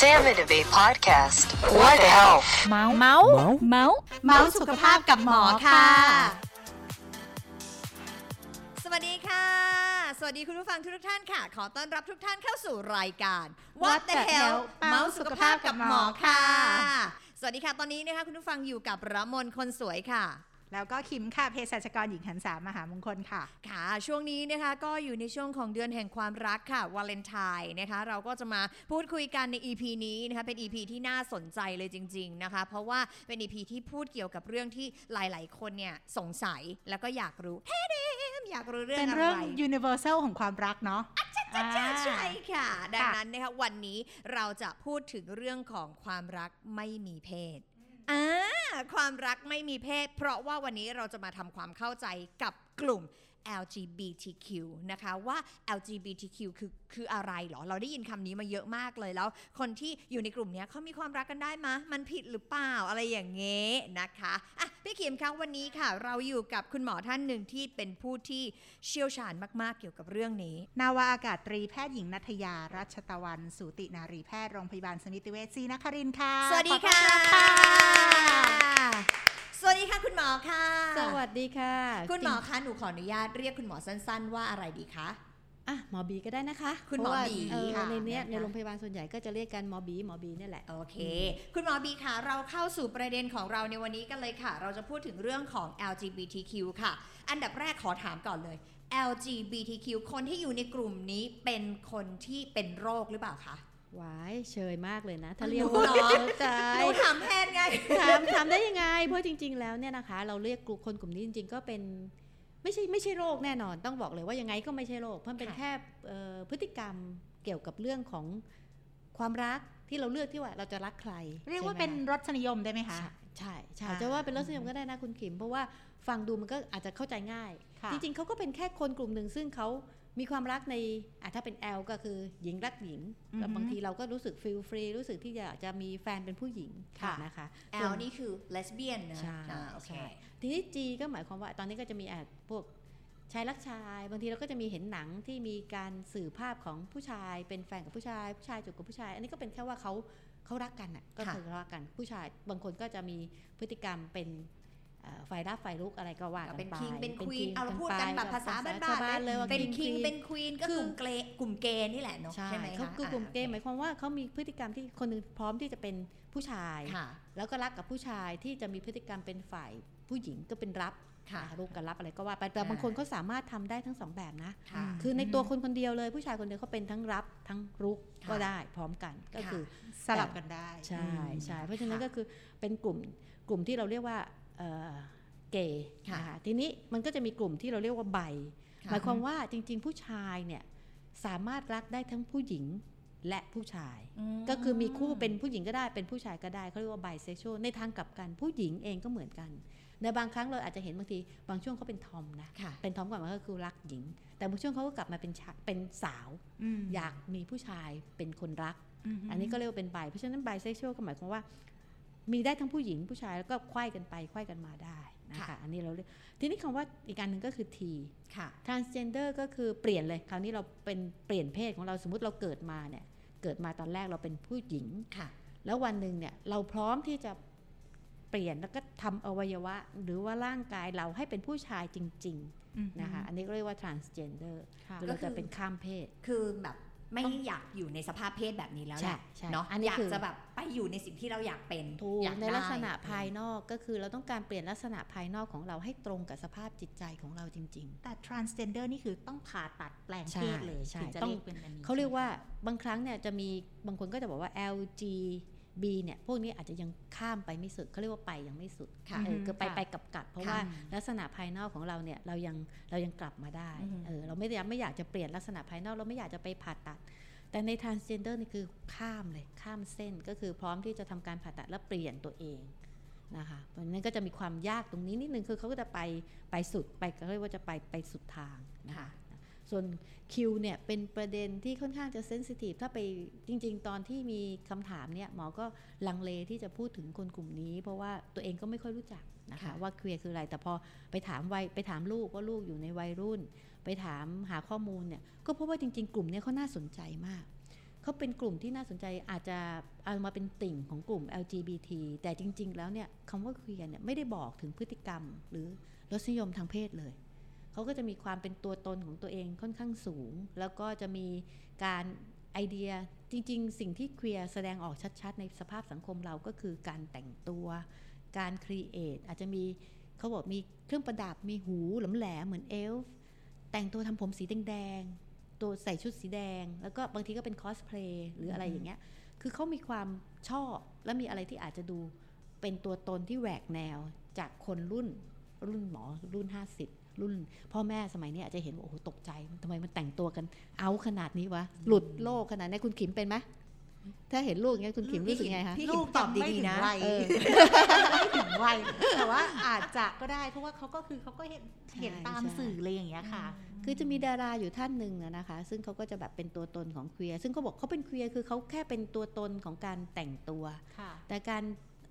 Sam and Abe podcast. What the health? เมาส์เมาส์เมาส์เมาส์สุขภาพกับหมอค่ะ สวัสดีค่ะ สวัสดีคุณผู้ฟังทุกท่านค่ะ ขอต้อนรับทุกท่านเข้าสู่รายการ What the hell เมาส์สุขภาพกับหมอค่ะ สวัสดีค่ะ ตอนนี้นะคะคุณผู้ฟังอยู่กับระมนคนสวยค่ะ แล้วก็คิมค่ะเภสัชกรหญิงหันสามหามงคลค่ะ ค่ะ ช่วงนี้นะคะก็อยู่ในช่วงของเดือนแห่งความรักค่ะวาเลนไทน์นะคะ เราก็จะมาพูดคุยกันใน EP นี้นะคะเป็น EP ที่น่าสนใจเลยจริง ๆนะคะ เพราะว่าเป็น EP ที่พูดเกี่ยวกับเรื่องที่หลาย ๆ คนเนี่ยสงสัยแล้วก็อยากรู้เฮ้เดมอยากรู้เรื่องเป็นอะไรเรื่อง universal ของความรักเนาะใช่ใช่ค่ะ ดังค่ะนั้นนะคะวันนี้เราจะพูดถึงเรื่องของความรักไม่มีเพศ อ่าความรักไม่มีเพศ เพราะว่าวันนี้เราจะมาทำความเข้าใจกับกลุ่ม LGBTQ นะคะว่า LGBTQ คือคืออะไรเหรอ เราได้ยินคำนี้มาเยอะมากเลยแล้ว คนที่อยู่ในกลุ่มเนี้ยเขามีความรักกันได้มะมันผิดหรือเปล่าอะไรอย่างเงี้ยนะคะอะพี่เขียมคะวันนี้ค่ะ เราอยู่กับคุณหมอท่านหนึ่งที่เป็นผู้ที่เชี่ยวชาญมากๆเกี่ยวกับเรื่องนี้ นาวาอากาศตรีแพทย์หญิงนัทยารัชตะวัน สูตินารีแพทย์โรงพยาบาลสมิติเวชศรีนครินทร์ค่ะ สวัสดีขอต้ค่ะอนรับค่ะ สวัสดีค่ะคุณหมอค่ะ สวัสดีค่ะ คุณหมอคะหนูขออนุญาตเรียกคุณหมอสั้น ๆ ว่าอะไรดีคะอะหมอบีก็ได้นะคะ คุณหมอเพราะว่าบีเออค่ะในเนี้ยนะคะในโรงพยาบาลส่วนใหญ่ก็จะเรียกกันหมอบีหมอบีเนี่ยแหละโอเค คุณหมอบีคะเราเข้าสู่ประเด็นของเราในวันนี้กันเลยค่ะ เราจะพูดถึงเรื่องของ LGBTQ ค่ะ อันดับแรกขอถามก่อนเลย LGBTQ คนที่อยู่ในกลุ่มนี้เป็นคนที่เป็นโรคหรือเปล่าคะหวายเชยมากเลยนะ ถ้าหนูเรียกว่าเหรอใช่หนูถามแทนไง ถามถามได้ยังไง เพราะจริง ๆ แล้วเนี่ยนะคะ เราเรียกกลุ่มคนกลุ่มนี้จริง ๆ ก็เป็นไม่ใช่ไม่ใช่โรคแน่นอน ต้องบอกเลยว่ายังไงก็ไม่ใช่โรคเพราะมันเป็นค่ะแค่เอ่อพฤติกรรมเกี่ยวกับเรื่องของความรักที่เราเลือกที่ว่าเราจะรักใคร เรียกว่าใช่ไหมเป็นคะรสนิยมได้ไหมคะใช่ใช่ใช่ค่ะจะว่าเป็นรสนิยมก็ได้นะคุณขิม เพราะว่าฟังดูมันก็อาจจะเข้าใจง่ายค่ะจริงๆเขาก็เป็นแค่คนกลุ่มหนึ่งซึ่งเขา มีความรักในอะถ้าเป็น L ก็คือหญิงรักหญิงอือฮึแล้วบางทีเราก็รู้สึกฟีลฟรีรู้สึกที่อยากจะมีแฟนเป็นผู้หญิงค่ะนะคะ L นี่คือ lesbian นะใช่อ่าโอเคใช่ทีนี้ G ก็หมายความว่าตอนนี้ก็จะมีอะพวกชายรักชาย บางทีเราก็จะมีเห็นหนังที่มีการสื่อภาพของผู้ชาย เป็นแฟนกับผู้ชาย ผู้ชายจูบกับผู้ชาย อันนี้ก็เป็นแค่ว่าเขาเขารักกันอะก็ค่ะคือรักกันผู้ชายบางคนก็จะมีพฤติกรรมเป็นเอ่อ ฝ่ายรับฝ่ายลุกอะไรก็ว่ากันเป็นไปคิงเป็นควีน king เอาเราพูดกันไปแบบภาษาบ้านชวบ้านเลยว่าๆเป็น king คิง queen เป็นควีนก็คืกอลุ่มเกย์กลุ่มเกย์นี่แหละเนาะใช่ใช่ไหมเขาคะคือกลุ่มเกย์หอ่มายความว่าเขามีพฤติกรรมที่คนหนึงพร้อมที่จะเป็นผู้ชายค่ะแล้วก็รักกับผู้ชายที่จะมีพฤติกรรมเป็นฝ่ายผู้หญิงก็เป็นรับค่ะอ่ารูปกับรับอะไรก็ว่าไปแต่อ่าบางคนเขาสามารถทำได้ทั้งสองแบบนะค่ะคือในตัวคนคนเดียวเลย ผู้ชายคนเดียวเขาเป็นทั้งรับทั้งรุกค่ะก็ได้พร้อมกันก็ค่ะคือสลับกันได้ ใช่ใช่เพราะฉะนั้นค่ะก็คือเป็นกลุ่มกลุ่มที่เราเรียกว่า เอ่อเกย์ค่ะนะคะทีนี้มันก็จะมีกลุ่มที่เราเรียกว่าไบค่ะหมายความว่าจริง ๆ ผู้ชายเนี่ยสามารถรักได้ทั้งผู้หญิงและผู้ชายมก็คือมีคู่เป็นผู้หญิงก็ได้เป็นผู้ชายก็ได้เขาเรียกว่าไบเซ็กชวลในทางกลับกันผู้หญิงเองก็เหมือนกันในบางครั้งเราอาจจะเห็นบางทีบางช่วงเขาเป็นทอมนะค่ะเป็นทอมก่อนมันก็คือรักหญิง แต่บางช่วงเขาก็กลับมาเป็นชายเป็นสาวมอยากมีผู้ชายเป็นคนรักมอันนี้ก็เรียกว่าเป็นไบเพราะฉะนั้นไบเซ็กชวลก็หมายความว่า มีได้ทั้งผู้หญิงผู้ชายแล้วก็ไขว้กันไปไขว้กันมาได้นะคะค่ะอันนี้เราเรียกทีนี้คำว่าอีกการหนึ่งก็คือ T ค่ะ transgender ก็คือเปลี่ยนเลย คราวนี้เราเป็นเปลี่ยนเพศของเราสมมติเราเกิดมาเนี่ยเกิดมาตอนแรกเราเป็นผู้หญิงค่ะ แล้ววันหนึ่งเนี่ยเราพร้อมที่จะเปลี่ยนแล้วก็ทำอวัยวะ หรือว่าร่างกายเราให้เป็นผู้ชายจริงอืมๆนะคะ อันนี้ก็เรียกว่า transgender ค่ะคือเราจะเป็นข้ามเพศ คือแบบ ไม่อยากอยู่ในสภาพเพศแบบนี้แล้วแหใช่ละใช่เนาะอันนี้อยากคือจะแบบไปอยู่ในสิ่งที่เราอยากเป็นถูกอยากในได้ลักษณะภายนอกก็คือเราต้องการเปลี่ยนลักษณะภายนอกของเราให้ตรงกับสภาพจิตใจของเราจริง ๆ แต่ transgender นี่คือต้องผ่าตัดแปลงเพศเลยใช่ถึงจะต้องเรียกเป็นอันนี้เขาเรียกว่าใช่ไหมบางครั้งเนี่ยจะมีบางคนก็จะบอกว่า LGB เนี่ยพวกนี้อาจจะยังข้ามไปไม่สุดเขาเรียกว่าไปยังไม่สุดค่ะเออก็ไปค่ะไปกับกับเพราะค่ะว่าลักษณะภายนอกของเราเนี่ยเรายังเรายังกลับมาได้อือฮึเออเราไม่ได้ไม่อยากจะเปลี่ยนลักษณะภายนอกเราไม่อยากจะไปผ่าตัด แต่ใน transgender นี่คือข้ามเลยข้ามเส้นก็คือพร้อมที่จะทำการผ่าตัดและเปลี่ยนตัวเองนะคะเพราะฉะนั้นก็จะมีความยากตรงนี้นิดนึงคือเขาก็จะไปไปสุดไปเขาเรียกว่าจะไปไปสุดทางนะคะค่ะ ส่วนคิวเนี่ยเป็นประเด็นที่ค่อนข้างจะเซนซิทีฟถ้าไปจริง ๆ ตอนที่มีคำถามเนี่ยหมอก็ลังเลที่จะพูดถึงคนกลุ่มนี้ เพราะว่าตัวเองก็ไม่ค่อยรู้จักนะคะค่ะว่าเคลียร์คืออะไรแต่พอไปถามวัยไปถามลูกว่าลูกอยู่ในวัยรุ่น ไปถามหาข้อมูลเนี่ยก็พบว่าจริง ๆ กลุ่มเนี้เขาน่าสนใจมากเขาเป็นกลุ่มที่น่าสนใจอาจจะเอามาเป็นติ่งของกลุ่ม LGBT แต่จริง ๆ แล้วเนี่ยคำว่าเคลียร์เนี่ยไม่ได้บอกถึงพฤติกรรม หรือรสนิยมทางเพศเลย เขาก็จะมีความเป็นตัวตนของตัวเองค่อนข้างสูง แล้วก็จะมีการไอเดียจริง ๆ สิ่งที่ queer แสดงออกชัด ๆ ในสภาพสังคมเราก็คือการแต่งตัว การ create อาจจะมีเขาบอกมีเครื่องประดับมีหูแหลมๆเหมือนเอลฟ์แต่งตัวทำผมสีแดงๆตัวใส่ชุดสีแดง แล้วก็บางทีก็เป็นคอสเพลย์หรืออะไรอย่างเงี้ยคือเขามีความชอบและมีอะไรที่อาจจะดูเป็นตัวตนที่แหวกแนวจากคนรุ่นรุ่นหมอรุ่น 50 รุ่น พ่อแม่สมัยนี้อาจจะเห็นว่าโอ้โหตกใจทำไมมันแต่งตัวกันเอาขนาดนี้วะหลุดโลกขนาดนี้คุณขิมเป็นไหมถ้าเห็นลูกอย่างเงี้ยคุณขิมรู้สึกไงคะพี่ลูกตอบยังไม่ดีถึๆงนะวัยเออไม่ถึงวัยแต่ว่าอาจจะก็ได้เพราะว่าเขาก็คือเขาก็เห็นใช่เห็นตามใช่สื่ออะไรอย่างเงี้ยค่ะ คือจะมีดาราอยู่ท่านหนึ่งอะนะคะ ซึ่งเขาก็จะแบบเป็นตัวตนของเคลียร์ซึ่งเขาบอกเขาเป็นเคลียร์คือเขาแค่เป็นตัวตนของการแต่งตัวค่ะแต่การ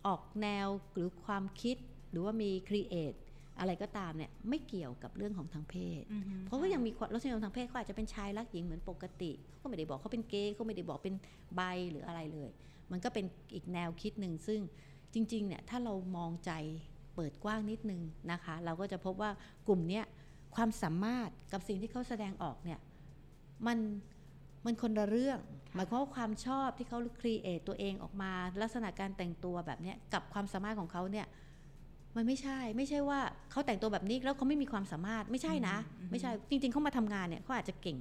ออกแนวหรือความคิดหรือว่ามีครีเอท อะไรก็ตามเนี่ยไม่เกี่ยวกับเรื่องของทางเพศอือฮึเพราะก็ยังมีความรสนิยมทางเพศเขาอาจจะเป็นชายรักหญิงเหมือนปกติเขาก็ไม่ได้บอกเขาเป็นเกย์เขาไม่ได้บอกเป็นไบหรืออะไรเลย มันก็เป็นอีกแนวคิดหนึ่งซึ่งจริงๆเนี่ยถ้าเรามองใจเปิดกว้างนิดนึงนะคะ เราก็จะพบว่ากลุ่มเนี้ยความสามารถกับสิ่งที่เขาแสดงออกเนี่ยมันมันคนละเรื่อง หมายความว่าความชอบที่เขา create ตัวเองออกมา ลักษณะการแต่งตัวแบบเนี้ยกับความสามารถของเขาเนี่ย มันไม่ใช่ไม่ใช่ว่าเขาแต่งตัวแบบนี้แล้วเขาไม่มีความสามารถไม่ใช่นะอืมไม่ใช่จริง ๆเขามาทำงานเนี่ยเขาอาจจะเก่ง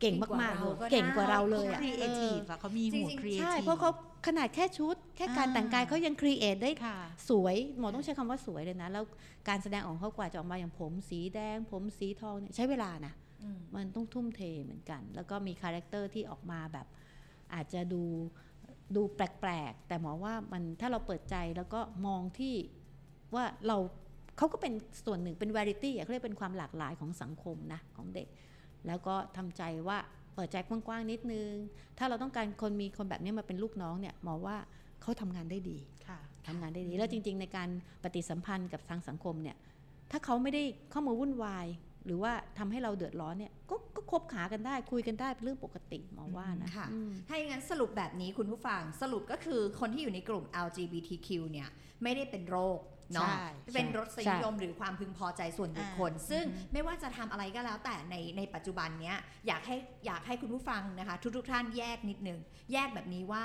เก่งเก่งกว่ามากๆเราเลยก็ได้เก่งกว่าเราเลยเขาอะครีเอเอทีอฟอะเขามีหัวจริงๆครีเอทีฟใช่เพราะเขาขนาดแค่ชุด แค่การอ่าแต่งกายเขายัง create ได้ค่ะสวยหมอต้องใช้คำว่าสวยเลยนะ แล้วการแสดงออกของเขากว่าจะออกมาอย่างผมสีแดง ผมสีทองเนี่ยใช้เวลานะอืมมันต้องทุ่มเทเหมือนกัน แล้วก็มี character ที่ออกมาแบบ อาจจะดูดูแปลกๆ แต่หมอว่ามันถ้าเราเปิดใจแล้วก็มองที่ ว่าเราเขาก็เป็นส่วนหนึ่งเป็นวาไรตี้เขาเรียกเป็นความหลากหลายของสังคมนะของเด็ก แล้วก็ทำใจว่าเปิดใจกว้างๆนิดนึง ถ้าเราต้องการคนมีคนแบบนี้มาเป็นลูกน้องเนี่ยหมอว่าเขาทำงานได้ดีค่ะทำงานได้ดี แล้วจริง ๆ ในการปฏิสัมพันธ์กับทางสังคมเนี่ยถ้าเขาไม่ได้เข้ามาวุ่นวาย หรือว่าทำให้เราเดือดร้อนเนี่ยก็ก็คบขากันได้คุยกันได้เป็นเรื่องปกติหมอว่านะค่ะอืมถ้าอย่างนั้นสรุปแบบนี้คุณผู้ฟังสรุปก็คือคนที่อยู่ในกลุ่ม LGBTQ เนี่ยไม่ได้เป็นโรค เนาะใช่เป็นรสใช่นิยมหรือความพึงพอใจส่วนบุคคลอ่าซึ่งอืมไม่ว่าจะทำอะไรก็แล้วแต่ในในปัจจุบันเนี้ยอยากให้อยากให้คุณผู้ฟังนะคะทุกทุกๆท่านแยกนิดนึง แยกแบบนี้ว่า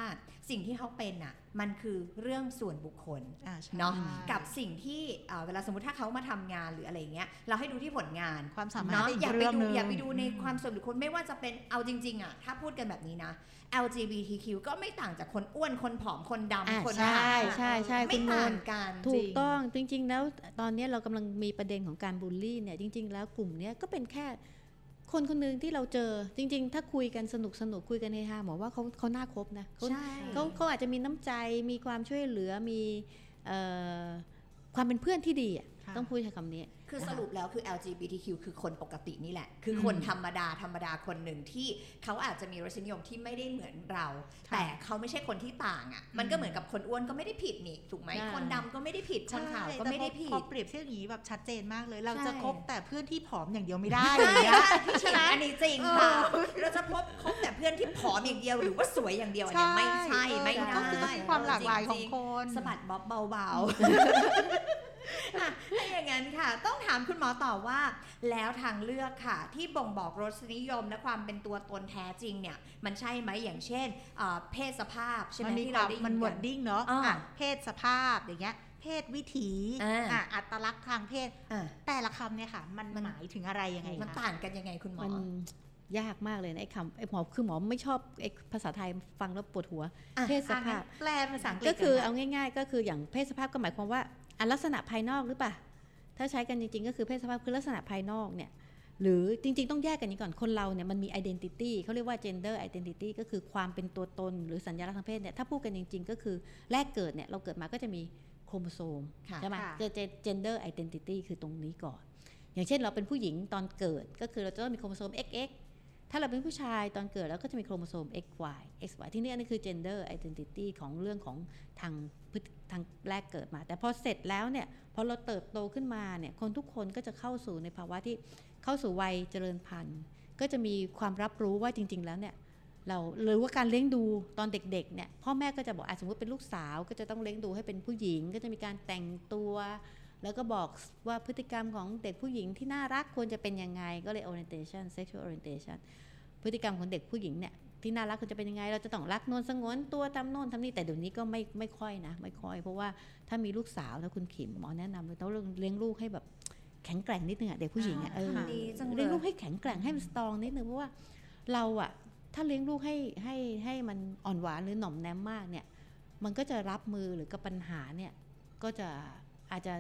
สิ่งที่เขาเป็นอะมันคือเรื่องส่วนบุคคลอ่าใช่เนาะกับสิ่งที่เอ่อเวลาสมมติถ้าเขามาทำงานหรืออะไรอย่างเงี้ยเราให้ดูที่ผลงานความสามารถเนาะเป็นอย่าไปเรื่องดูหนึ่งอย่าไปดูในอืมความส่วนบุคคลไม่ว่าจะเป็นเอาจริงๆอะถ้าพูดกันแบบนี้นะ LGBTQ ก็ไม่ต่างจากคนอ้วนคนผอมคนอ่าดำคนใช่ขาวใช่ใช่ไม่คุณมต่างนต์กันถูกต้องจริง ๆ แล้วตอนนี้เรากำลังมีประเด็นของการบูลลี่เนี่ยจริง ๆ แล้วกลุ่มเนี้ยก็เป็นแค่คนคนหนึ่งที่เราเจอจริง ๆ ถ้าคุยกันสนุกสนุกคุยกันเฮฮาหมอว่าเขาเขาน่าคบนะเขาใช่เขาเขาอาจจะมีน้ำใจมีความช่วยเหลือมีเอ่อความเป็นเพื่อนที่ดีอะค่ะ ต้องพูดใช้คำนี้ คือสรุปแล้วคือ LGBTQ คือคนปกตินี่แหละ คือคนธรรมดาธรรมดาคนหนึ่งที่เขาอาจจะมีรสนิยมที่ไม่ได้เหมือนเราค่ะแต่เขาไม่ใช่คนที่ต่างอะ มันก็เหมือนกับคนอ้วนก็ไม่ได้ผิดนี่ถูกไหมใช่คนดำก็ไม่ได้ผิดคนขาวก็ไม่ได้ผิพอดเปรียบเทียบอย่างนี้แบบชัดเจนมากเลย เราใช่จะคบแต่เพื่อนที่ผอมอย่างเดียวไม่ได้ใช่อย่างเงี้ยพี่ฉินอันนี้จริงค่ะเราจะพบคบแต่เพื่อนที่ผอมอย่างเดียวหรือว่าสวยอย่างเดียวอันเนี้ยไม่ใช่ไม่เออได้ก็คือต้องมีความหลากหลายของคนสะบัดบ๊อบเบาๆอะ ถ้าอย่างนั้นค่ะ ต้องถามคุณหมอต่อว่า แล้วทางเลือกค่ะ ที่บ่งบอกรสนิยมและความเป็นตัวตนแท้จริงเนี่ย มันใช่ไหมอย่างเช่นเอ่อเพศสภาพใช่ไหมมันมีความที่เราได้ยินกัน มัน wording เนาะอ่าอะเพศสภาพอย่างเงี้ยเพศวิถีอ่าอะอัตลักษณ์ทางเพศอะแต่ละคำเนี่ยค่ะมันมันหมายถึงอะไรยังไงมันคะต่างกันยังไงคุณหมอมันยากมากเลยนะไอ้คำไอ้หมอคือหมอไม่ชอบไอ้ภาษาไทยฟังแล้วปวดหัวอะเพศสภาพแปลภาษาอังกฤษก็คือนะเอาง่าย ๆ ก็คืออย่างเพศสภาพก็หมายความว่า อันลักษณะภายนอกหรือเปล่าถ้าใช้กันจริง ๆ ก็คือเพศสภาพคือลักษณะภายนอกเนี่ยหรือจริง ๆ ต้องแยกกันอย่างนี้ก่อนคนเราเนี่ยมันมี identity เขาเรียกว่า gender identity ก็คือความเป็นตัวตนหรือสัญลักษณ์ทางเพศเนี่ยถ้าพูดกันจริง ๆ ก็คือแรกเกิดเนี่ยเราเกิดมาก็จะมีโครโมโซมค่ะใช่ไหมค่ะเจอ gender identity คือตรงนี้ก่อน อย่างเช่นเราเป็นผู้หญิงตอนเกิดก็คือเราจะต้องมีโครโมโซม XX ถ้าเราเป็นผู้ชายตอนเกิดแล้วก็จะมีโครโมโซม XY XY ที่นี่อันนี้คือ gender identity ของเรื่องของทางทางแรกเกิดมา แต่พอเสร็จแล้วเนี่ยพอเราเติบโตขึ้นมาเนี่ยคนทุกคนก็จะเข้าสู่ในภาวะที่เข้าสู่วัยเจริญพันธุ์ ก็จะมีความรับรู้ว่าจริง ๆ แล้วเนี่ยเราหรือว่าการเลี้ยงดูตอนเด็กๆเนี่ยพ่อแม่ก็จะบอกอะสมมติเป็นลูกสาวก็จะต้องเลี้ยงดูให้เป็นผู้หญิง ก็จะมีการแต่งตัว แล้วก็บอกว่าพฤติกรรมของเด็กผู้หญิงที่น่ารักควรจะเป็นยังไง ก็เลย orientation sexual orientation พฤติกรรมของเด็กผู้หญิงเนี่ยที่น่ารักควรจะเป็นยังไง เราจะต้องรักนวลสงวนตัวทำโน่นทำนี่แต่เดี๋ยวนี้ก็ไม่ไม่ค่อยนะ ไม่ค่อย เพราะว่าถ้ามีลูกสาวนะคุณขิมหมอแนะนำเลยต้องเลี้ยงลูกให้แบบแข็งแกร่งนิดนึงอะเด็กผู้หญิงอะเออดีจังเลยเลี้ยงลูกให้แข็งแกร่งให้มันสตรองนิดนึงเพราะว่าเราอะถ้าเลี้ยงลูกให้ให้ให้มันอ่อนหวานหรือหน่อมแนมมากเนี่ย มันก็จะรับมือหรือกับปัญหาเนี่ยก็จะอาจจะ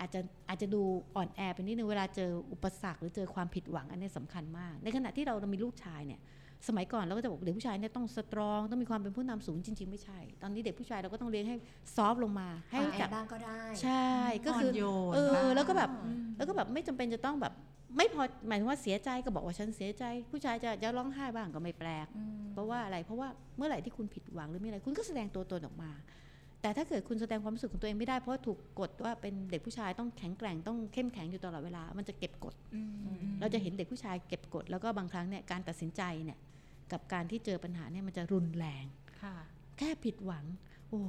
อาจจะอาจจะดูอ่อนแอไปนิดนึงเวลาเจออุปสรรคหรือเจอความผิดหวังอันนี้สำคัญมาก ในขณะที่เราเรามีลูกชายเนี่ยสมัยก่อนเราก็จะบอกเด็กผู้ชายเนี่ยต้องสตรองต้องมีความเป็นผู้นำสูงจริง ๆ ไม่ใช่ ตอนนี้เด็กผู้ชายเราก็ต้องเลี้ยงให้ซอฟต์ลงมา ให้ให้รู้จัจับบบ้างก็ได้ ใช่ก็คืออ่อนโยนเออบ้างแล้วก็แบบแล้วก็แบบไม่จำเป็นจะต้องแบบไม่พอหมายถึงว่าเสียใจก็บอกว่าฉันเสียใจ ผู้ชายจะจะร้องไห้บ้างก็ไม่แปลกอืมเพราะว่าอะไรเพราะว่าเมื่อไหร่ที่คุณผิดหวังหรือมีอะไรคุณก็แสดงตัวตนออกมา แต่ถ้าเกิดคุณแสดงความรู้สึกของตัวเองไม่ได้เพราะว่าถูกกดว่าเป็นเด็กผู้ชายต้องแข็งแกร่งต้องเข้มแข็งอยู่ตลอดเวลา มันจะเก็บกด เราจะเห็นเด็กผู้ชายเก็บกด แล้วก็บางครั้งเนี่ยการตัดสินใจเนี่ยกับการที่เจอปัญหาเนี่ยมันจะรุนแรงค่ะแค่ผิดหวัง โอ้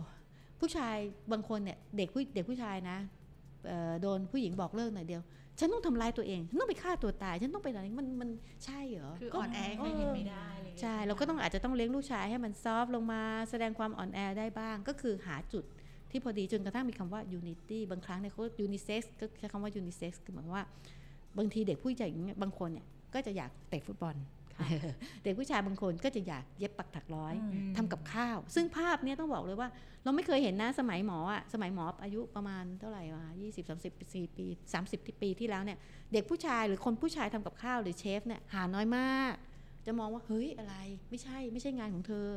ผู้ชายบางคนเนี่ยเด็กผู้เด็กผู้ชายนะเอ่อโดนผู้หญิงบอกเลิกหน่อยเดียว ฉันต้องทำร้ายตัวเองฉันต้องไปฆ่าตัวตาย ฉันต้องไปอะไรมันมันใช่เหรอคือก็อ่อนแอให้เห็นไม่ได้อะไรอย่างเงี้ยใช่เราก็ต้องอาจจะต้องเลี้ยงลูกชายให้มันซอฟต์ลงมาแสดงความอ่อนแอได้บ้าง ก็คือหาจุดที่พอดีจนกระทั่งมีคำว่า unity บางครั้งเนี่ยเขา unisex ก็ใช้คำว่า unisex คือหมายความว่า บางทีเด็กผู้ใหญ่างเงี้ยบางคนเนี่ยก็จะอยากเตะฟุตบอลค่ะ เด็กผู้ชายบางคนก็จะอยากเย็บปักถักร้อยอืมทำกับข้าว ซึ่งภาพเนี้ยต้องบอกเลยว่า เราไม่เคยเห็นนะสมัยหมออะสมัยหมออายุประมาณเท่าไหร่วะยี่สิบสามสิบสี่ปีสามสิบปีที่แล้วเนี่ยเด็กผู้ชายหรือคนผู้ชายทำกับข้าวหรือเชฟเนี่ยหาน้อยมาก จะมองว่าเฮ้ยอะไร ไม่ใช่ไม่ใช่งานของเธอ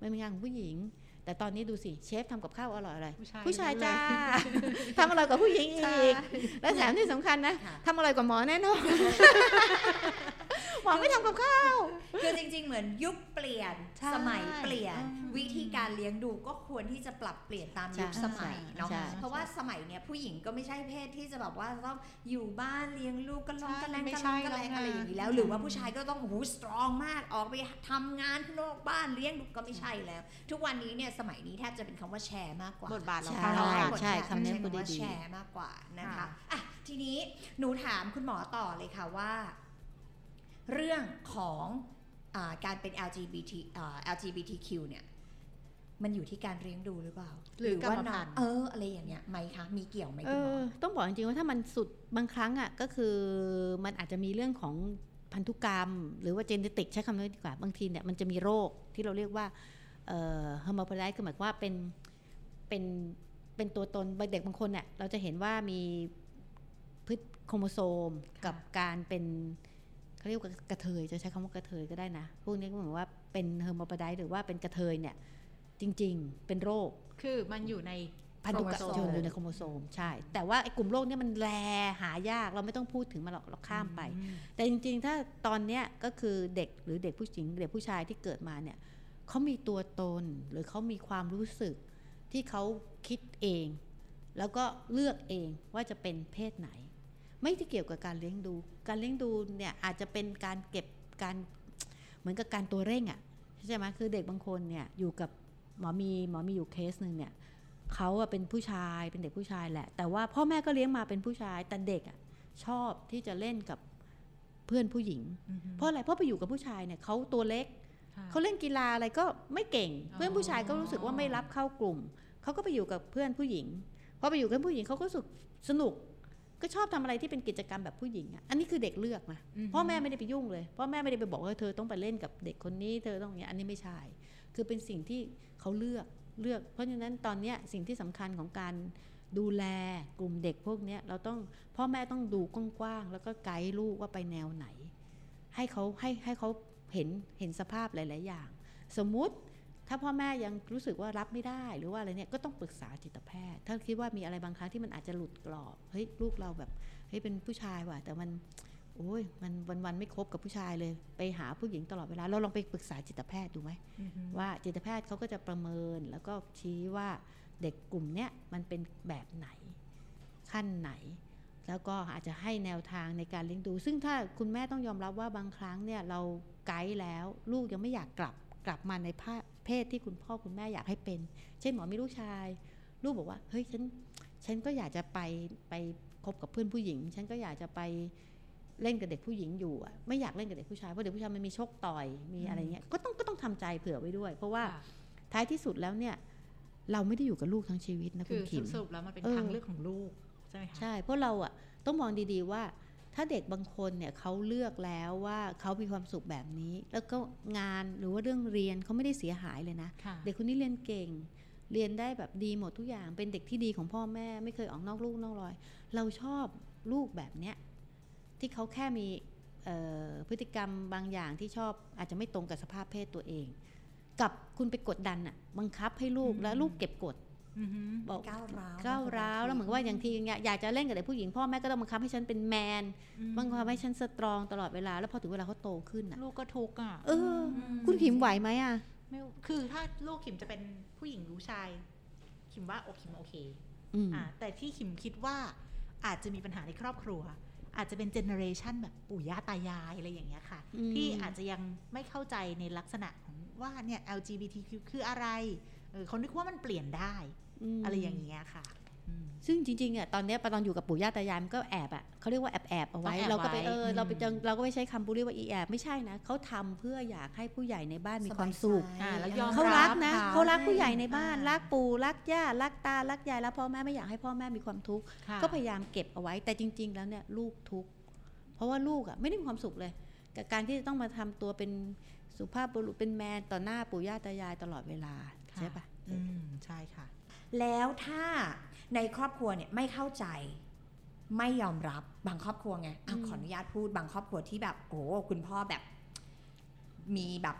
มันเป็นงานของผู้หญิงแต่ตอนนี้ดูสิเชฟทำกับข้าวอร่อยอะไร ผู้ชายผู้ชายทั้งนั้นจ้าเลยทำอร่อยกว่าผู้หญิงใช่อีก และแถมที่สำคัญนะค่ะทำอร่อยกว่าหมอแน่นอน หมอไม่ทำกับข้าว คือจริง ๆ เหมือนยุคเปลี่ยนใช่สมัยเปลี่ยนอืมวิธีการเลี้ยงดูก็ควรที่จะปรับเปลี่ยนตามยุคใช่สมัยเนาะใช่เพราะว่าสมัยเนี้ยผู้หญิงก็ไม่ใช่เพศที่จะแบบว่าต้องอยู่บ้านเลี้ยงลูกก็ลองใช่กันแรงไม่กันใช่ลองกันแรงแล้วไงอะไรอย่างนี้แล้ว หรือว่าผู้ชายก็ต้องโอ้โหสตรองมากออกไปทำงานข้างนอกบ้านเลี้ยงลูกก็ไม่ใช่แล้ว ทุกวันนี้เนี่ยสมัยนี้แทบจะเป็นคำว่าแชร์มากกว่าบทบาทเราใช่เข้าใช่ไปใช่คำนี้พูดว่าดีๆแชร์มากกว่านะคะค่ะอะทีนี้หนูถามคุณหมอต่อเลยค่ะว่า เรื่องของอาการเป็น LGBT อ่า LGBTQ เนี่ยมันอยู่ที่การเลี้ยงดูหรือเปล่า หรือกรรมว่าน้พัองนธุ์เอออะไรอย่างเงี้ยไหมคะมีเกี่ยวไหมเอคุณหมออต้องบอกจริงๆว่าถ้ามันสุดบางครั้งอะก็คือมันอาจจะมีเรื่องของพันธุกรรม หรือว่าเจเนติกใช้คำนี้ดีกว่าบางทีเนี่ยมันจะมีโรคที่เราเรียกว่าเอ่อ hermaphrodite คือหมายความว่าเป็นเป็นเป็นตัวตนบางเด็กบางคนเนี่ยเราจะเห็นว่ามีผิดโครโมโซมกับการเป็น เขาเรียกว่ากระเทยจะใช้คำว่ากระเทยก็ได้นะพวกนี้ก็เหมือนว่าเป็น hermaphrodite หรือว่าเป็นกระเทยเนี่ยจริงๆ เป็นโรค คือมันอยู่ในพันธุกรรมโครโมโซมอยู่ในโครโมโซมใช่ แต่ว่าไอ้กลุ่มโรคเนี่ยมัน rare หายากเราไม่ต้องพูดถึงมันหรอกเราข้ามไป แต่จริงๆ ถ้าตอนเนี้ยก็คือเด็กหรือเด็กผู้หญิงเด็กผู้ชายที่เกิดมาเนี่ยเขามีตัวตนหรือเขามีความรู้สึกที่เขาคิดเอง แล้วก็เลือกเองว่าจะเป็นเพศไหน ไม่ที่เกี่ยวกับการเลี้ยงดู การเลี้ยงดูเนี่ยอาจจะเป็นการเก็บการเหมือนกับการตัวเร่งอะ่ะใช่ไหมคือเด็กบางคนเนี่ยอยู่กับหมอมีหมอมีอยู่เคสหนึ่งเนี่ยเขาอะเป็นผู้ชายเป็นเด็กผู้ชายแหละ แต่ว่าพ่อแม่ก็เลี้ยงมาเป็นผู้ชายแต่เด็กอะชอบที่จะเล่นกับเพื่อนผู้หญิง เพราะอะไรเพราะไปอยู่กับผู้ชายเนี่ยเขาตัวเล็กเขาเล่นกีฬาอะไรก็ไม่เก่งอ๋อเพื่อนผู้ชายก็รู้สึกว่าไม่รับเข้ากลุ่มเขาก็ไปอยู่กับเพื่อนผู้หญิงพอไปอยู่กับผู้หญิงเขาก็รู้สึกสนุก ก็ชอบทำอะไรที่เป็นกิจกรรมแบบผู้หญิงอะอันนี้คือเด็กเลือกนะพ่อแม่ไม่ได้ไปยุ่งเลยพ่อแม่ไม่ได้ไปบอกว่าเธอต้องไปเล่นกับเด็กคนนี้เธอต้องอย่างเงี้ยอันนี้ไม่ใช่ คือเป็นสิ่งที่เขาเลือกเลือก เพราะฉะนั้นตอนเนี้ยสิ่งที่สำคัญของการดูแลกลุ่มเด็กพวกเนี้ยเราต้องพ่อแม่ต้องดูกว้างๆแล้วก็ไกด์ลูกว่าไปแนวไหน ให้เขาให้ให้เขาเห็นเห็นสภาพหลาย ๆ อย่าง สมมุติ ถ้าพ่อแม่ยังรู้สึกว่ารับไม่ได้หรือว่าอะไรเนี่ยก็ต้องปรึกษาจิตแพทย์ ถ้าคิดว่ามีอะไรบางครั้งที่มันอาจจะหลุดกรอบเฮ้ยลูกเราแบบเฮ้ยเป็นผู้ชายว่ะแต่มันโอ้ยมันวันๆไม่คบกับผู้ชายเลย ไปหาผู้หญิงตลอดเวลา เราลองไปปรึกษาจิตแพทย์ดูไหมว่าจิตแพทย์เขาก็จะประเมินแล้วก็ชี้ว่าเด็กกลุ่มเนี้ยมันเป็นแบบไหนขั้นไหน แล้วก็อาจจะให้แนวทางในการเลี้ยงดู ซึ่งถ้าคุณแม่ต้องยอมรับว่าบางครั้งเนี่ยเราไกด์แล้ว ลูกยังไม่อยากกลับกลับมาในภา เพศที่คุณพ่อคุณแม่อยากให้เป็น เช่นหมอมีลูกชาย ลูกบอกว่าเฮ้ยฉันฉันก็อยากจะไปไปคบกับเพื่อนผู้หญิง ฉันก็อยากจะไปเล่นกับเด็กผู้หญิงอยู่อะไม่อยากเล่นกับเด็กผู้ชายเพราะเด็กผู้ชายมันมีชกต่อยมีอะไรเงี้ยก็ต้องก็ต้องทำใจเผื่อไว้ด้วย เพราะว่าค่ะท้ายที่สุดแล้วเนี่ย เราไม่ได้อยู่กับลูกทั้งชีวิตนะคืคุอณขิมสรุปแล้วมันเป็นเออทางเลือกของลูกใช่ไหมคะใช่เพราะเราอะต้องมองดีๆว่า ถ้าเด็กบางคนเนี่ยเขาเลือกแล้วว่าเขามีความสุขแบบนี้ แล้วก็งานหรือว่าเรื่องเรียนเขาไม่ได้เสียหายเลยนะค่ะเด็กคนนี้เรียนเก่ง เรียนได้แบบดีหมดทุกอย่าง เป็นเด็กที่ดีของพ่อแม่ ไม่เคยออกนอกลูกนอกรอย เราชอบลูกแบบเนี้ยที่เขาแค่มีเอ่อพฤติกรรมบางอย่างที่ชอบอาจจะไม่ตรงกับสภาพเพศตัวเอง กับคุณไปกดดันอะบังคับให้ลูกอืมแล้วลูกเก็บกดอือฮึ บอกก้าวร้าวก้าวร้าวแล้วเหมือนกับว่าอย่างทีอย่างเงี้ยอยากจะเล่นกับเด็กผู้หญิงพ่อแม่ก็ต้องบังคับให้ฉันเป็นแมนอืมบังคับให้ฉันสตรองตลอดเวลาแล้วพอถึงเวลาเขาโตขึ้นอะลูกก็ทุกข์อะเออมคุณขิมไหวไหมอะไม่คือถ้าลูกขิมจะเป็นผู้หญิงรู้ชาย ขิมว่าโอขิมโอเคอืมอ่าแต่ที่ขิมคิดว่าอาจจะมีปัญหาในครอบครัว อาจจะเป็นเจเนอเรชันแบบปู่ย่าตายายอะไรอย่างเงี้ยค่ะอืมที่อาจจะยังไม่เข้าใจในลักษณะของว่าเนี่ย LGBTQ คืออะไรเออเขานึกว่ามันเปลี่ยนได้ม อะไรอย่างเงี้ยค่ะอืมซึ่งจริงๆอะตอนเนี้ยตอนอยู่กับปู่ย่าตายายมันก็แอบอะเขาเรียกว่าแอบแอบๆเอาไว้ต้องแอบเราก็ไปไว้เอออมเราไปจังเราก็ไม่ใช้คำบูลลี่ว่าอีแอบไม่ใช่นะเขาทำเพื่ออยากให้ผู้ใหญ่ในบ้านมีความสุขอ่าแล้วยอมเขารักนะรับเขาเขารักผู้ใหญ่ในบ้านอ่ารัรักปู่รักย่ารักตารักยายแล้วพ่อแม่ไม่อยากให้พ่อแม่มีความทุกข์ค่ะก็พยายามเก็บเอาไว้ แต่จริง ๆ แล้วเนี่ยลูกทุกข์เพราะว่าลูกอะไม่ได้มีความสุขเลยกับการที่จะต้องมาทำตัวเป็นสุภาพบุรุษเป็นแมนต่อหน้าปู่ย่าตายายตลอดเวลาค่ะใช่ปะอืมใช่ค่ะ แล้วถ้าในครอบครัวเนี่ยไม่เข้าใจไม่ยอมรับบางครอบครัวไงอขออนุญาตพูดบางครอบครัวที่แบบโอ้คุณพ่อแบบมีแบบ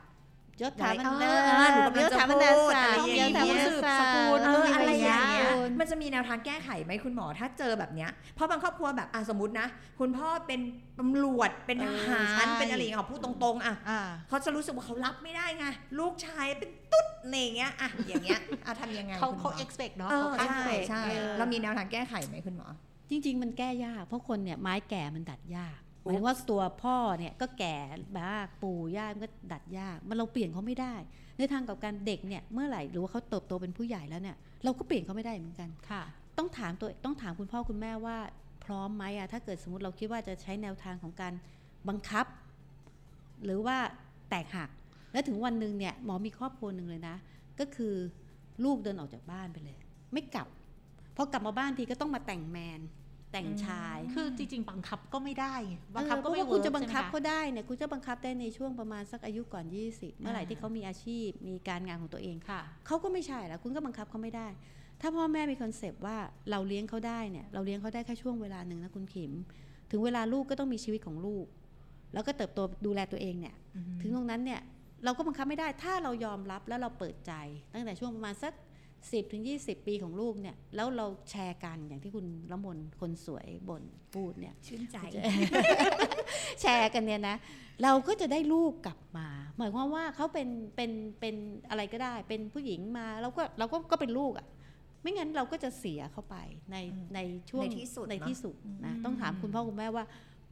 ยศถาบรรเอดาอเออหนูกำลังยศจะถาบรรดาพูดศักอะไรดิ์อย่างยเงี้ยศถาบรรดาศักดิ์เอออะไรอย่างเงี้ยคุณมันจะมีแนวทางแก้ไขไหมคุณหมอถ้าเจอแบบเนี้ยเพราะบางครอบครัวแบบอะสมมตินะ คุณพ่อเป็นตำรวจเป็นทหาเออใช่รเป็นอะไรอย่างเงี้ยพูดตรงๆ อะอ่าเขาจะรู้สึกว่าเขารับไม่ได้ไงลูกชายเป็นตุ๊ดอะไรอย่างเงี้ยอะอย่างเงี้ยอะทำยังไงเขาคุณหมเขาอ expect เนาะเออเขาคาดใช่หวังใช่เออเรามีแนวทางแก้ไขไหมคุณหมอจริง ๆ มันแก้ยากเพราะคนเนี่ยไม้แก่มันดัดยากหอุ๊ มายถึงว่าตัวพ่อเนี่ยก็แก่บ้ากปู่ย่ามันก็ดัดยากมันเราเปลี่ยนเขาไม่ได้ ในทางกับการเด็กเนี่ยเมื่อไหร่หรือว่าเขาเติบโตเป็นผู้ใหญ่แล้วเนี่ยเราก็เปลี่ยนเขาไม่ได้เหมือนกันค่ะ ต้องถามตัวต้องถามคุณพ่อคุณแม่ว่าพร้อมไหมอะถ้าเกิดสมมติเราคิดว่าจะใช้แนวทางของการบังคับ หรือว่าแตกหัก แล้วถึงวันหนึ่งเนี่ยหมอมีครอบครัวหนึ่งเลยนะ ก็คือลูกเดินออกจากบ้านไปเลย ไม่กลับพอกลับมาบ้านทีก็ต้องมาแต่งแมน แต่งชาย คือจริงๆบังคับก็ไม่ได้ไงเออเพราะว่าบังคับก็ไม่ work ใช่ไหมคุณเวิร์กจะบังคับใช่ไหมเขาได้เนี่ยคุณจะบังคับได้ในช่วงประมาณสักอายุก่อน 20 เมื่อไหร่อ่าที่เขามีอาชีพมีการงานของตัวเองค่ะเขาก็ไม่ใช่แล้วคุณก็บังคับเขาไม่ได้ ถ้าพ่อแม่มี concept ว่าเราเลี้ยงเขาได้เนี่ยเราเลี้ยงเขาได้แค่ช่วงเวลาหนึ่งนะคุณขิม ถึงเวลาลูกก็ต้องมีชีวิตของลูก แล้วก็เติบโตดูแลตัวเองเนี่ย ถึงตรงนั้นเนี่ยเราก็บังคับไม่ได้ ถ้าเรายอมรับแล้วเราเปิดใจ ตั้งแต่ช่วงประมาณสัก 10ถึง20 ปีของลูกเนี่ย แล้วเราแชร์กันอย่างที่คุณละมนคนสวยบนพูดเนี่ย ชื่นใจ แชร์กันเนี่ยนะ เราก็จะได้ลูกกลับมา หมายความว่าเขาเป็นเป็นเป็นอะไรก็ได้ เป็นผู้หญิงมาเราก็เราก็ก็เป็นลูกอะ่ะไม่งั้นเราก็จะเสียเข้าไปในอืมในช่วงในที่สุดในเนอะที่สุดนะอืมต้องถามคุณพ่อคุณแม่ว่า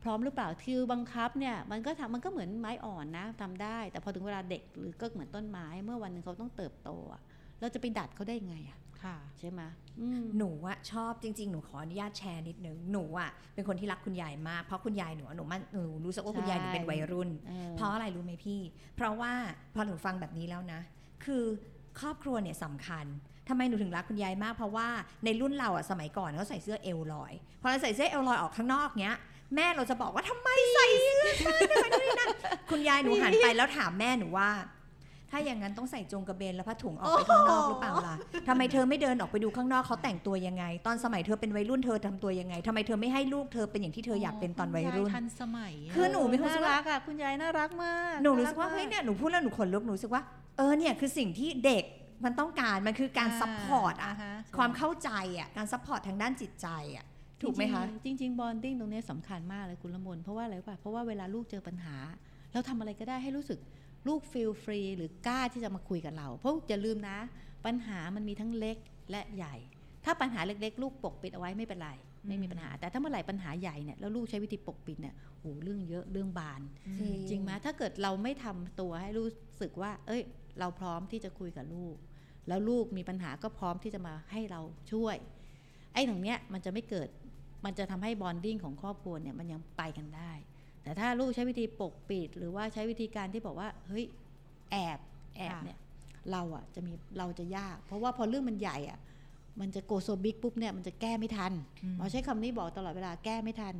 พร้อมหรือเปล่าคือบังคับเนี่ยมันก็ทำมันก็เหมือนไม้อ่อนนะทำได้ แต่พอถึงเวลาเด็กหรือก็เหมือนต้นไม้ เมื่อวันหนึ่งเขาต้องเติบโตอะ เราจะไปดัดเขาได้ไงอะค่ะใช่ไหมอืมหนูอะชอบจริง ๆ หนูขออนุญาตแชร์นิดนึงหนูอะเป็นคนที่รักคุณยายมากเพราะคุณยายหนูอะหนูมันหนูรู้สึกว่าคุณยายหนูเป็นวัยรุ่นเออเพราะอะไรรู้ไหมพี่ เพราะว่าพอหนูฟังแบบนี้แล้วนะ คือครอบครัวเนี่ยสำคัญทำไมหนูถึงรักคุณยายมาก เพราะว่าในรุ่นเราอะสมัยก่อนเขาใส่เสื้อเอลลอยพอเราใส่เสื้อเอลลอยออกข้างนอกเนี้ยแม่เราจะบอกว่าทำไมใส่เสื้อผ้าทำไมนู่นนี่นั่นคุณยายหนูหันไปแล้วถามแม่หนูว่า ถ้าอย่างนั้นต้องใส่จงกระเบนและผ้าถุงออกไปข้างนอกหรือเปล่าล่ะทำไมเธอไม่เดินออกไปดูข้างนอกเขาแต่งตัวยังไง ตอนสมัยเธอเป็นวัยรุ่นเธอทำตัวยังไงทำไมเธอไม่ให้ลูกเธอเป็นอย่างที่เธออยากเป็นตอนวัยรุ่นทันสมัยะคือหนูมีความรู้สึน่ากว่ารักอะคุณยายน่ารักมากหนูรู้สึกว่าเฮ้ยเนี่ยหนูพูดแล้วหนูขนลุกหนูรู้สึกว่าเออเนี่ยคือสิ่งที่เด็กมันต้องการมันคือการ support อะอ่าฮะความเข้าใจอะการ support ทางด้านจิตใจอะถูกไหมคะ จริงๆจริงๆ bonding ตรงนี้สำคัญมากเลยคุณละมนเพราะว่าอะไรรู้ป่ะเพราะว่าเวลาลูกเจอปัญหา เราทำอะไรก็ได้ให้รู้สึก ลูก feel free หรือกล้าที่จะมาคุยกับเรา เพราะอย่าลืมนะ ปัญหามันมีทั้งเล็กและใหญ่ ถ้าปัญหาเล็กๆ ลูกปกปิดเอาไว้ไม่เป็นไร ไม่มีปัญหา แต่ถ้าเมื่อไหร่ปัญหาใหญ่เนี่ยแล้วลูกใช้วิธีปกปิดเนี่ยโอ้เรื่องเยอะเรื่องบาน จริงไหมถ้าเกิดเราไม่ทำตัวให้รู้สึกว่า เอ้ย เราพร้อมที่จะคุยกับลูก แล้วลูกมีปัญหาก็พร้อมที่จะมาให้เราช่วย ไอ้ตรงเนี้ยมันจะไม่เกิดมันจะทำให้บอนดิ้งของครอบครัวเนี่ยมันยังไปกันได้ แต่ถ้าลูกใช้วิธีปกปิด หรือว่าใช้วิธีการที่บอกว่า เฮ้ย แอบแอบค่ะเนี่ยเราอะจะมีเราจะยาก เพราะว่าพอเรื่องมันใหญ่อะ มันจะโกโซบิ๊กปุ๊บเนี่ยมันจะแก้ไม่ทันอืมหมอใช้คำนี้บอกตลอดเวลาแก้ไม่ทัน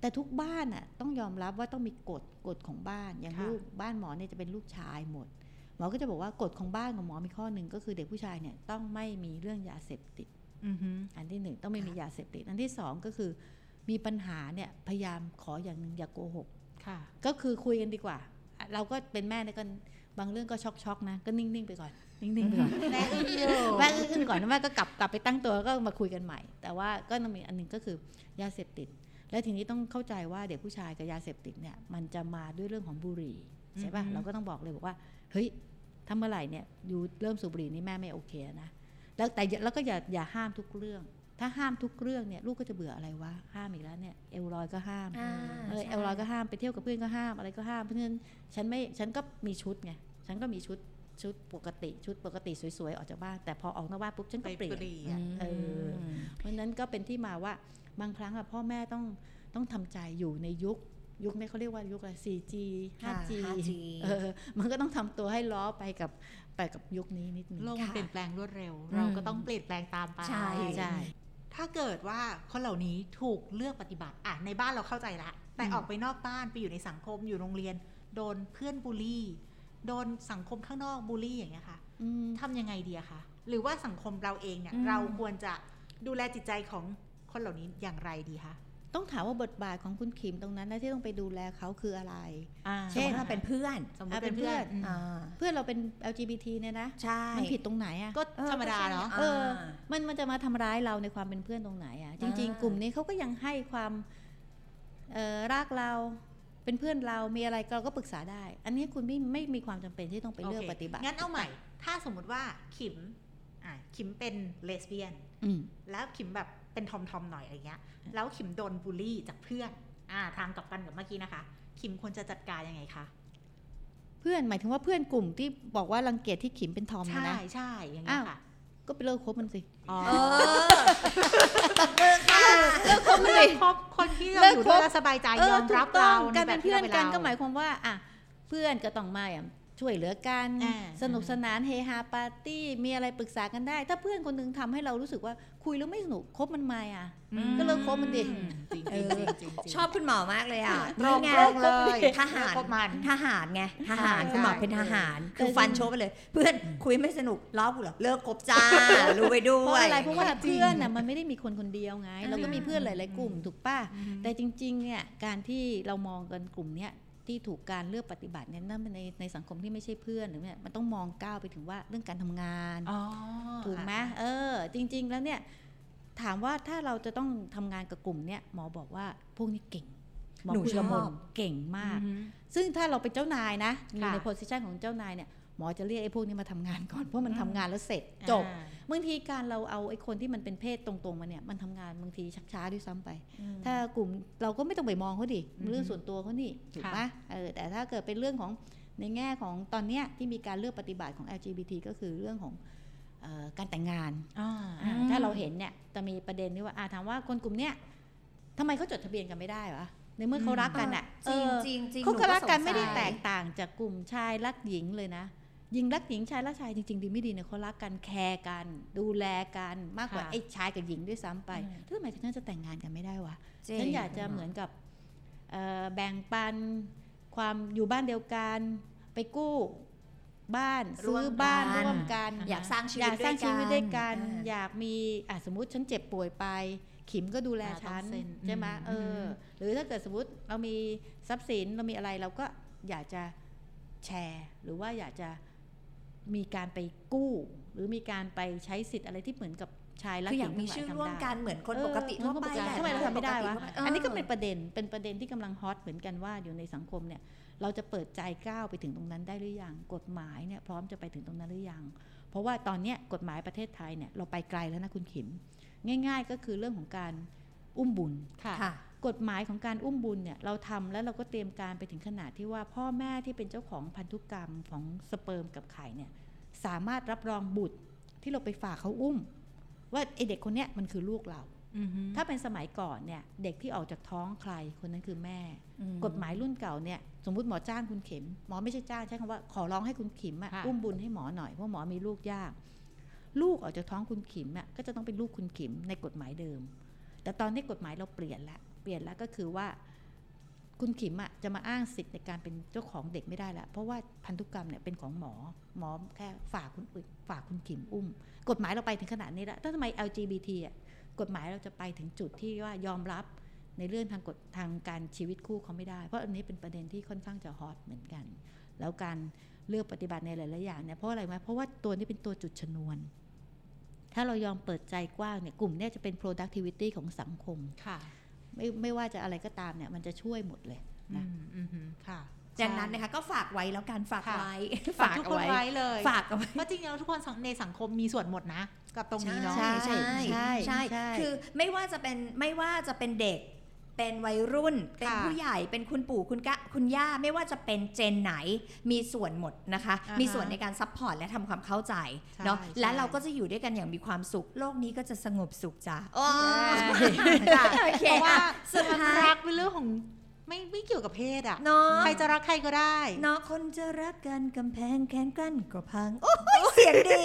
แต่ทุกบ้านอะต้องยอมรับว่าต้องมีกฎกฎของบ้านอย่างค่ะลูกบ้านหมอเนี่ยจะเป็นลูกชายหมดหมอก็จะบอกว่ากฎของบ้านของหมอมีข้อหนึ่งก็คือเด็กผู้ชายเนี่ยต้องไม่มีเรื่องยาเสพติดอือฮึอันที่หนึ่งต้องไม่มียาเสพติด อันที่สองก็คือ มีปัญหาเนี่ยพยายามขออย่างหนึ่งอย่าโกหกค่ะก็คือคุยกันดีกว่า เราก็เป็นแม่เนี่ยก็บางเรื่องก็ช็อกช็อกๆนะ ก็นิ่งๆไปก่อนนิ่งๆไปก่อนแม่อึ้งอยู่แม่อึ้งๆก่อนแล้วแม่ก็กลับกลับไปตั้งตัวก็มาคุยกันใหม่ แต่ว่าก็ต้องมีอันหนึงก็คือยาเสพติด และทีนี้ต้องเข้าใจว่าเด็กผู้ชายกับยาเสพติดเนี่ยมันจะมาด้วยเรื่องของบุหรี่ใช่ป่ะอือฮึเราก็ต้องบอกเลยบอกว่าเฮ้ยถ้าเมื่อไหร่เนี่ยอยู่เริ่มสูบบุหรี่นี่แม่ไม่โอเคนะแล้วแต่อย่าแล้วก็อย่าอย่าห้ามทุกเรื่อง ถ้าห้ามทุกเรื่องเนี่ยลูกก็จะเบื่ออะไรวะห้ามอีกแล้วเนี่ยเอลลอยก็ห้ามอ่าเออใช่เอลลอยก็ห้ามไปเที่ยวกับเพื่อนก็ห้ามอะไรก็ห้ามเพราะฉะนั้นฉันไม่ฉันก็มีชุดไงฉันก็มีชุดชุดปกติชุดปกติสวยๆออกจากบ้าน แต่พอออกนอกบ้านปุ๊บฉันไปก็เปลี่ยนเปลี่ยนเออเพราะฉะนั้นก็เป็นที่มาว่าบางครั้งอะพ่อแม่ต้องต้องทำใจอยู่ในยุคยุคนี้เขาเรียกว่ายุคอะไร 4G ค่ะ 5G 5G เออมันก็ต้องทำตัวให้ล้อไปกับไปกับยุคนี้นิดนึงโลกมันค่ะเปลี่ยนแปลงรวดเร็วอืมเราก็ต้องเปลี่ยนแปลงตามไปใช่ใช่ ถ้าเกิดว่าคนเหล่านี้ถูกเลือกปฏิบัติอะในบ้านเราเข้าใจละ แต่อืมออกไปนอกบ้านไปอยู่ในสังคมอยู่โรงเรียน โดนเพื่อนบูลลี่ โดนสังคมข้างนอกบูลลี่อย่างเงี้ยค่ะอืมทำยังไงดีอะคะหรือว่าสังคมเราเองเนี่ยอืมเราควรจะดูแลจิตใจของคนเหล่านี้อย่างไรดีคะ ต้องถามว่าบทบาทของคุณขิมตรงนั้นนะที่ต้องไปดูแลเขาคืออะไร เช่นถ้าเป็นเพื่อนสมมติอะเป็นเพื่อนเป็นเพื่อนอืมอ่าเพื่อนเราเป็น LGBT เนี่ยนะ ใช่ มันผิดตรงไหนอะก็เออธรรมดาเนาะก็ใช่เอออ่ามันมันจะมาทำร้ายเราในความเป็นเพื่อนตรงไหนอะจริงอ่าๆกลุ่มนี้เขาก็ยังให้ความเอ่อรักเราเป็นเพื่อนเรา มีอะไรเราก็ปรึกษาได้ อันนี้คุณไม่ไม่มีความจำเป็นที่ต้องไปเลือกโคปฏิบัติ งั้นเอาใหม่ ถ้าสมมติว่าขิม อะขิมเป็นเลสเบี้ยนอืมแล้วขิมแบบ เป็นทอมทอมๆหน่อยอะไรเงี้ย แล้วขิมโดนบูลลี่จากเพื่อนอ่าทางกลับกันกับเมื่อกี้นะคะ ขิมควรจะจัดการยังไงคะเพื่อนหมายถึงว่าเพื่อนกลุ่มที่บอกว่ารังเกียจที่ขิมเป็นทอมใช่นะใช่อย่างเงี้ยค่ะ ก็ไปเลิกคบมันสิอ๋อเออตบมือค่ะเลิกคบมันเลิสิกคบคนที่เราเลิอกยู่คด้วยบแล้วสบายใจเออยอมรับถูต้เราองการเป็นเพื่อนกันก็หมายคความว่าอะเพื่อนก็ต้องมาอะ ช่วยเหลือกันอ่าสนุกสนานเฮฮาปาร์ตี้ มีอะไรปรึกษากันได้ ถ้าเพื่อนคนหนึงทำให้เรารู้สึกว่าคุยแล้วไม่สนุกคบมันมาอะ ก็เลิกคบมันดิจริงเอจริงอจริงจริงชอบคุณหมอมากเลยอะตรงนี่ไงตรงเลยทหารเลิกคบมันทหารไงทหารใช่คุณหมอเป็นทหาร คือฟันโชว์ไปเลย เพื่อนคุยไม่สนุกล้อกูเหรอเลิกคบจ้ารู้ไปด้เพวราะยอะไรเพราะว่าจริงเพื่อนน่ะมันไม่ได้มีคนคนเดียวไง เราก็มีเพื่อนหลาย ๆ กลุ่มอืมถูกป่ะอืมแต่จริง ๆ เนี่ยการที่เรามองกันกลุ่มเนี้ย ที่ถูกการเลือกปฏิบัติเนี่ยนั่นเป็นในในสังคมที่ไม่ใช่เพื่อนหรือเนี่ยมันต้องมองก้าวไปถึงว่าเรื่องการทำงานอ๋อถูกไหมเออ จริง ๆ แล้วเนี่ยถามว่าถ้าเราจะต้องทำงานกับกลุ่มเนี่ยหมอบอกว่าพวกนี้เก่งหมอหนูคุยกับชมอบนเก่งมากอืมซึ่งถ้าเราเป็นเจ้านายนะอยู่ค่ะในโพสิชันของเจ้านายเนี่ยห มอจะเรียกไอ้พวกนี้มาทำงานก่อนเพราะมันทำงานแล้วเสร็จจบอ่าบางทีการเราเอาไอ้คนที่มันเป็นเพศตรงๆมาเนี่ยมันทำงานบางทีชักช้าด้วยซ้ำไป ถ้ากลุ่มเราก็ไม่ต้องไปมองเขาดิอือฮึเรื่องส่วนตัวเขานี่ถูกปะเออแต่ถ้าเกิดเป็นเรื่องของในแง่ของตอนเนี้ยที่มีการเลือกปฏิบัติของ LGBT ก็คือเรื่องของเออการแต่งงานอ่าอ่าถ้าเราเห็นเนี่ยจะมีประเด็นที่ว่าอ่าถามว่าคนกลุ่มเนี้ยทำไมเขาจดทะเบียนกันไม่ได้วะในเมื่อเขารักกันอะจริงเออจริงจริงเขาก็รักกันหไม่ได้สงสัยแตกต่างจากกลุ่มชายรักหญิงเลยนะ หญิงรักหญิงชายรักชายจริงๆดีไม่ดีเนี่ยเขารักกันแคร์กัน ดูแลกันมากกว่าค่ะไอ้ชายกับหญิงด้วยซ้ำไปอืมแล้วทำไมฉันจะแต่งงานกันไม่ได้วะจริงฉันอยากจะเหมือนกับเอ่อแบ่งปันความอยู่บ้านเดียวกันไปกู้บ้านร่วมซื้อบ้านกันร่วมกัน อยากสร้างชีวิตอยากสร้างชีวิตด้วยกันอ่าอยากมีอะสมมุติฉันเจ็บป่วยไป ขิมก็ดูแลอ่าฉันต้องเซ็นใช่ไหมอืมเอออ หรือถ้าเกิดสมมติเรามีทรัพย์สินเรามีอะไรเราก็อยากจะแชร์ หรือว่าอยากจะ มีการไปกู้ หรือมีการไปใช้สิทธิ์อะไรที่เหมือนกับชายรักคือหอญิยากงมีทั้งหลายชื่อทำร่วมได้กันเหมือนคนเออปกติทั่วไปเหมือนคนปกติแหละทำไมเราทำไม่ได้วะปกติอันนี้ก็เป็นประเด็นเป็นประเด็นที่กำลังฮอตเหมือนกันว่าอยู่ในสังคมเนี่ยเราจะเปิดใจก้าวไปถึงตรงนั้นได้หรือยังกฎหมายเนี่ยพร้อมจะไปถึงตรงนั้นหรือยัง เพราะว่าตอนเนี้ยกฎหมายประเทศไทยเนี่ยเราไปไกลแล้วนะคุณขิม ง่าย ๆ ก็คือเรื่องของการอุ้มบุญค่ะค่ะ กฎหมายของการอุ้มบุญเนี่ยเราทำแล้วเราก็เตรียมการไปถึงขนาดที่ว่าพ่อแม่ที่เป็นเจ้าของพันธุกรรมของสเปิร์มกับไข่เนี่ยสามารถรับรองบุตรที่เราไปฝากเขาอุ้ม ว่าไอเด็กคนเนี้ยมันคือลูกเราอือฮึถ้าเป็นสมัยก่อนเนี่ยเด็กที่ออกจากท้องใครคนนั้นคือแม่อืมกฎหมายรุ่นเก่าเนี่ยสมมติหมอจ้างคุณเข็ม หมอไม่ใช่จ้างใช้คำว่าขอร้องให้คุณขิมอะค่ะอุ้มบุญให้หมอหน่อยเพราะหมอมีลูกยาก ลูกออกจากท้องคุณขิมอะก็จะต้องเป็นลูกคุณขิมในกฎหมายเดิม แต่ตอนนี้กฎหมายเราเปลี่ยนแล้ว เปลี่ยนแล้วก็คือว่า คุณขิมอะจะมาอ้างสิทธิ์ในการเป็นเจ้าของเด็กไม่ได้แล้วเพราะว่าพันธุกรรมเนี่ยเป็นของหมอหมอแค่ฝากคุณฝากคุณขิมอุ้ม กฎหมายเราไปถึงขนาดนี้แล้วถ้าทำไม LGBT อะกฎหมายเราจะไปถึงจุดที่ว่ายอมรับในเรื่องทางกฎทางการชีวิตคู่เขาไม่ได้ เพราะอันนี้เป็นประเด็นที่ค่อนข้างจะฮอตเหมือนกัน แล้วการเลือกปฏิบัติในหลายๆอย่างเนี่ยเพราะอะไรไหมเพราะว่าตัวนี้เป็นตัวจุดชนวน ถ้าเรายอมเปิดใจกว้างเนี่ยกลุ่มเนี้จะเป็น productivity ของสังคมค่ะ ไม่ไม่ว่าจะอะไรก็ตามเนี่ยมันจะช่วยหมดเลยนะอืมอือฮึค่ะดังนั้นนะคะก็ฝากไว้แล้วกันฝากค่ะไว้ฝากทุกคนไว้เลยฝากเอาไว้เพราะจริงๆแล้วทุกคนในสังคมมีส่วนหมดนะ กับตรงนี้เนาะใช่ใช่ใช่ใช่ใช่ใช่คือไม่ว่าจะเป็นไม่ว่าจะเป็นเด็ก เป็นวัยรุ่น เป็นค่ะผู้ใหญ่เป็นคุณปู่คุณกะคุณย่าไม่ว่าจะเป็น gen ไหนมีส่วนหมดนะคะอ่าฮะมีส่วนในการ support และทำความเข้าใจใช่เนาะใช่และเราก็จะอยู่ด้วยกันอย่างมีความสุข โลกนี้ก็จะสงบสุขจ้ะโอ้ค่ะโอเคเพราะว่าอะสุดท้ายรักเป็นเรื่องของไม่ไม่เกี่ยวกับเพศอะเนาะใครจะรักใครก็ได้เนาะคนจะรักกันกำแพงแข็งกันก็พัง โอ้ยเสียงดี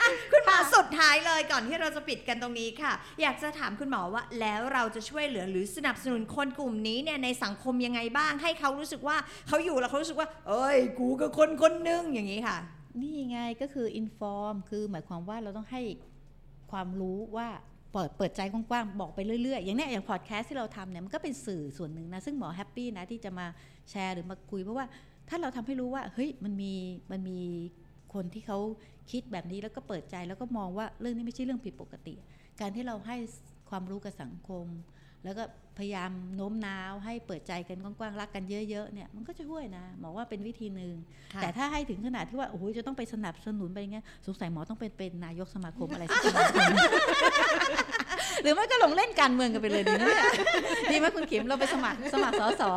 อะคุณหมอสุดท้ายเลยก่อนที่เราจะปิดกันตรงนี้ค่ะ อยากจะถามคุณหมอว่า แล้วเราจะช่วยเหลือหรือสนับสนุนคนกลุ่มนี้เนี่ยในสังคมยังไงบ้าง ให้เขารู้สึกว่าเขาอยู่แล้วเขารู้สึกว่า เอ้ย กูก็คนคนหนึงอย่างนี้ค่ะ นี่ไงก็คือ inform คือหมายความว่าเราต้องให้ความรู้ว่าเปิดเปิดใจกว้างๆ บอกไปเรื่อยๆ อย่างเนี้ยอย่างพอดแคสต์ที่เราทำเนี่ยมันก็เป็นสื่อส่วนหนึ่งนะ ซึ่งหมอ happy นะที่จะมาแชร์หรือมาคุยเพราะว่าถ้าเราทำให้รู้ว่าเฮ้ยมันมีมันมีคนที่เขา คิดแบบนี้แล้วก็เปิดใจแล้วก็มองว่าเรื่องนี้ไม่ใช่เรื่องผิดปกติ การที่เราให้ความรู้กับสังคม แล้วก็พยายามโน้มน้าวให้เปิดใจกันกว้างๆรักกันเยอะๆเนี่ยมันก็จะช่วยนะหมอว่าเป็นวิธีหนึ่งค่ะแต่ถ้าให้ถึงขนาดที่ว่าโอ้โหจะต้องไปสนับสนุนไปอย่างเงี้ยสงสัยหมอต้องเป็นเป็นนายกสมาคมอะไรสักสมาคมหรือไม่ก็ลงเล่นการเมืองกันไปเลยดีไหมเนี่ยดีไหมคุณขิมเราไปสมัครสมัครสอสอ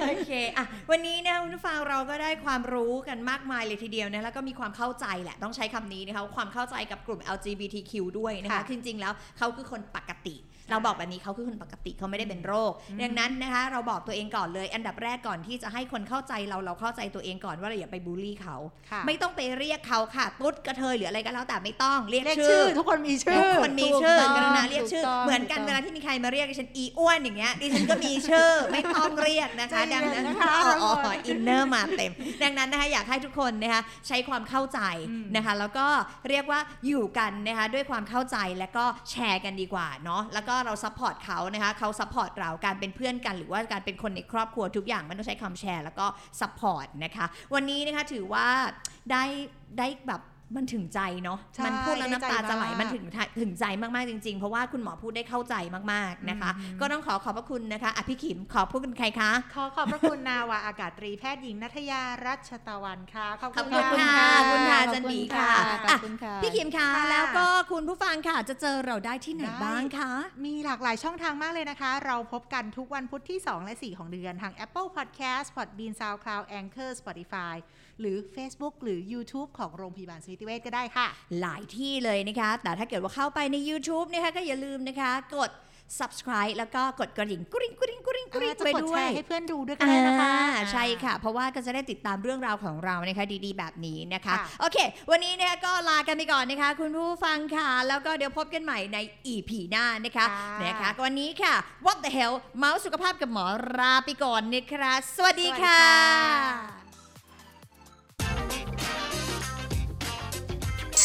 โอเคอะวันนี้เนี่ยคุณผู้ฟังเราก็ได้ความรู้กันมากมายเลยทีเดียวนะแล้วก็มีความเข้าใจแหละต้องใช้คำนี้นะคะความเข้าใจกับกลุ่ม LGBTQ ด้วยนะคะค่ะคือจริงๆแล้วเขาคือคนปกติ เราบอกแบบนี้เขาคือคนปกติเขาไม่ได้เป็นโรค ดังนั้นนะคะเราบอกตัวเองก่อนเลย อันดับแรกก่อนที่จะให้คนเข้าใจเราเราเข้าใจตัวเองก่อนว่าเราอย่าไปบูลลี่เขาค่ะไม่ต้องไปเรียกเขาค่ะตุ๊ดกระเทยหรืออะไรก็แล้วแต่ไม่ต้องเรียกเรียกชื่อชื่อทุกคนมีชื่อทุกคนมีชื่อถูกต้องกรุณาเรียกชื่อถูกต้องเหมือนกันถูกต้องเวลาที่มีใครมาเรียกดิฉันอีอ้วนอย่างเงี้ยดิฉันก็มีชื่อไม่ต้องเรียกนะคะใจเย็ดันงนั้นนะคะอ๋อทุกคน inner มาเต็ม ดังนั้นนะคะอยากให้ทุกคนนะคะใช้ความเข้าใจอืมนะคะ แล้วก็เรียกว่าอยู่กันนะคะด้วยความเข้าใจและก็แชร์กันดีกว่าเนาะแล้วก็เรา support เขานะคะเขา support เราการเป็นเพื่อนกัน หรือว่าการเป็นคนในครอบครัวทุกอย่างมันต้องใช้คำแชร์ แล้วก็ support นะคะ วันนี้นะคะถือว่าได้ได้แบบ มันถึงใจเนาะใช่มันพูดแล้วน้ำตาจะไหลได้ใจมากมันถึงถึงใจมากๆจริงๆ เพราะว่าคุณหมอพูดได้เข้าใจมากๆนะคะอืมก็ต้องขอขอบพระคุณนะคะอภิขิมขอพูดคุณใครคะ ขอขอบพระคุณนาวาอากาศตรีแพทย์หญิงนัทยารัชตะวันค่ะ ขอบขอบคุคุณณค่ะค่ะขอบคุณค่ะขอบจันคุณบีค่ะค่ะขอบคุณค่ะ พี่ขิมคะค่ะ แล้วก็คุณผู้ฟังค่ะ จะเจอเราได้ที่ไหนได้บ้างคะ มีหลากหลายช่องทางมากเลยนะคะ เราพบกันทุกวันพุธที่ 2 และ 4 ของเดือนทาง Apple Podcast Podbean SoundCloud Anchor Spotify หรือ Facebook หรือ YouTube ของโรงพยาบาลสมิติเวชก็ได้ค่ะ หลายที่เลยนะคะ แต่ถ้าเกิดว่าเข้าไปใน YouTube นะคะก็อย่าลืมนะคะ กด subscribe แล้วก็กดกระดิ่งกริ๊งกริ๊งกริ๊งกริ๊งจะไปกดด้แชวยร์ให้เพื่อนดูด้วยก็ได้นะคะอ่าใช่ค่ะ เพราะว่าก็จะได้ติดตามเรื่องราวของเรานะคะดีๆ แบบนี้นะคะค่ะโอเค วันนี้เนี่ยก็ลากันไปก่อนนะคะ คุณผู้ฟังค่ะ แล้วก็เดี๋ยวพบกันใหม่ใน EP หน้านะคะค่ะนะคะวันนี้ค่ะ What the hell เมาส์สุขภาพกับหมอลาไปก่อนนะคะสวัสดีค่ะ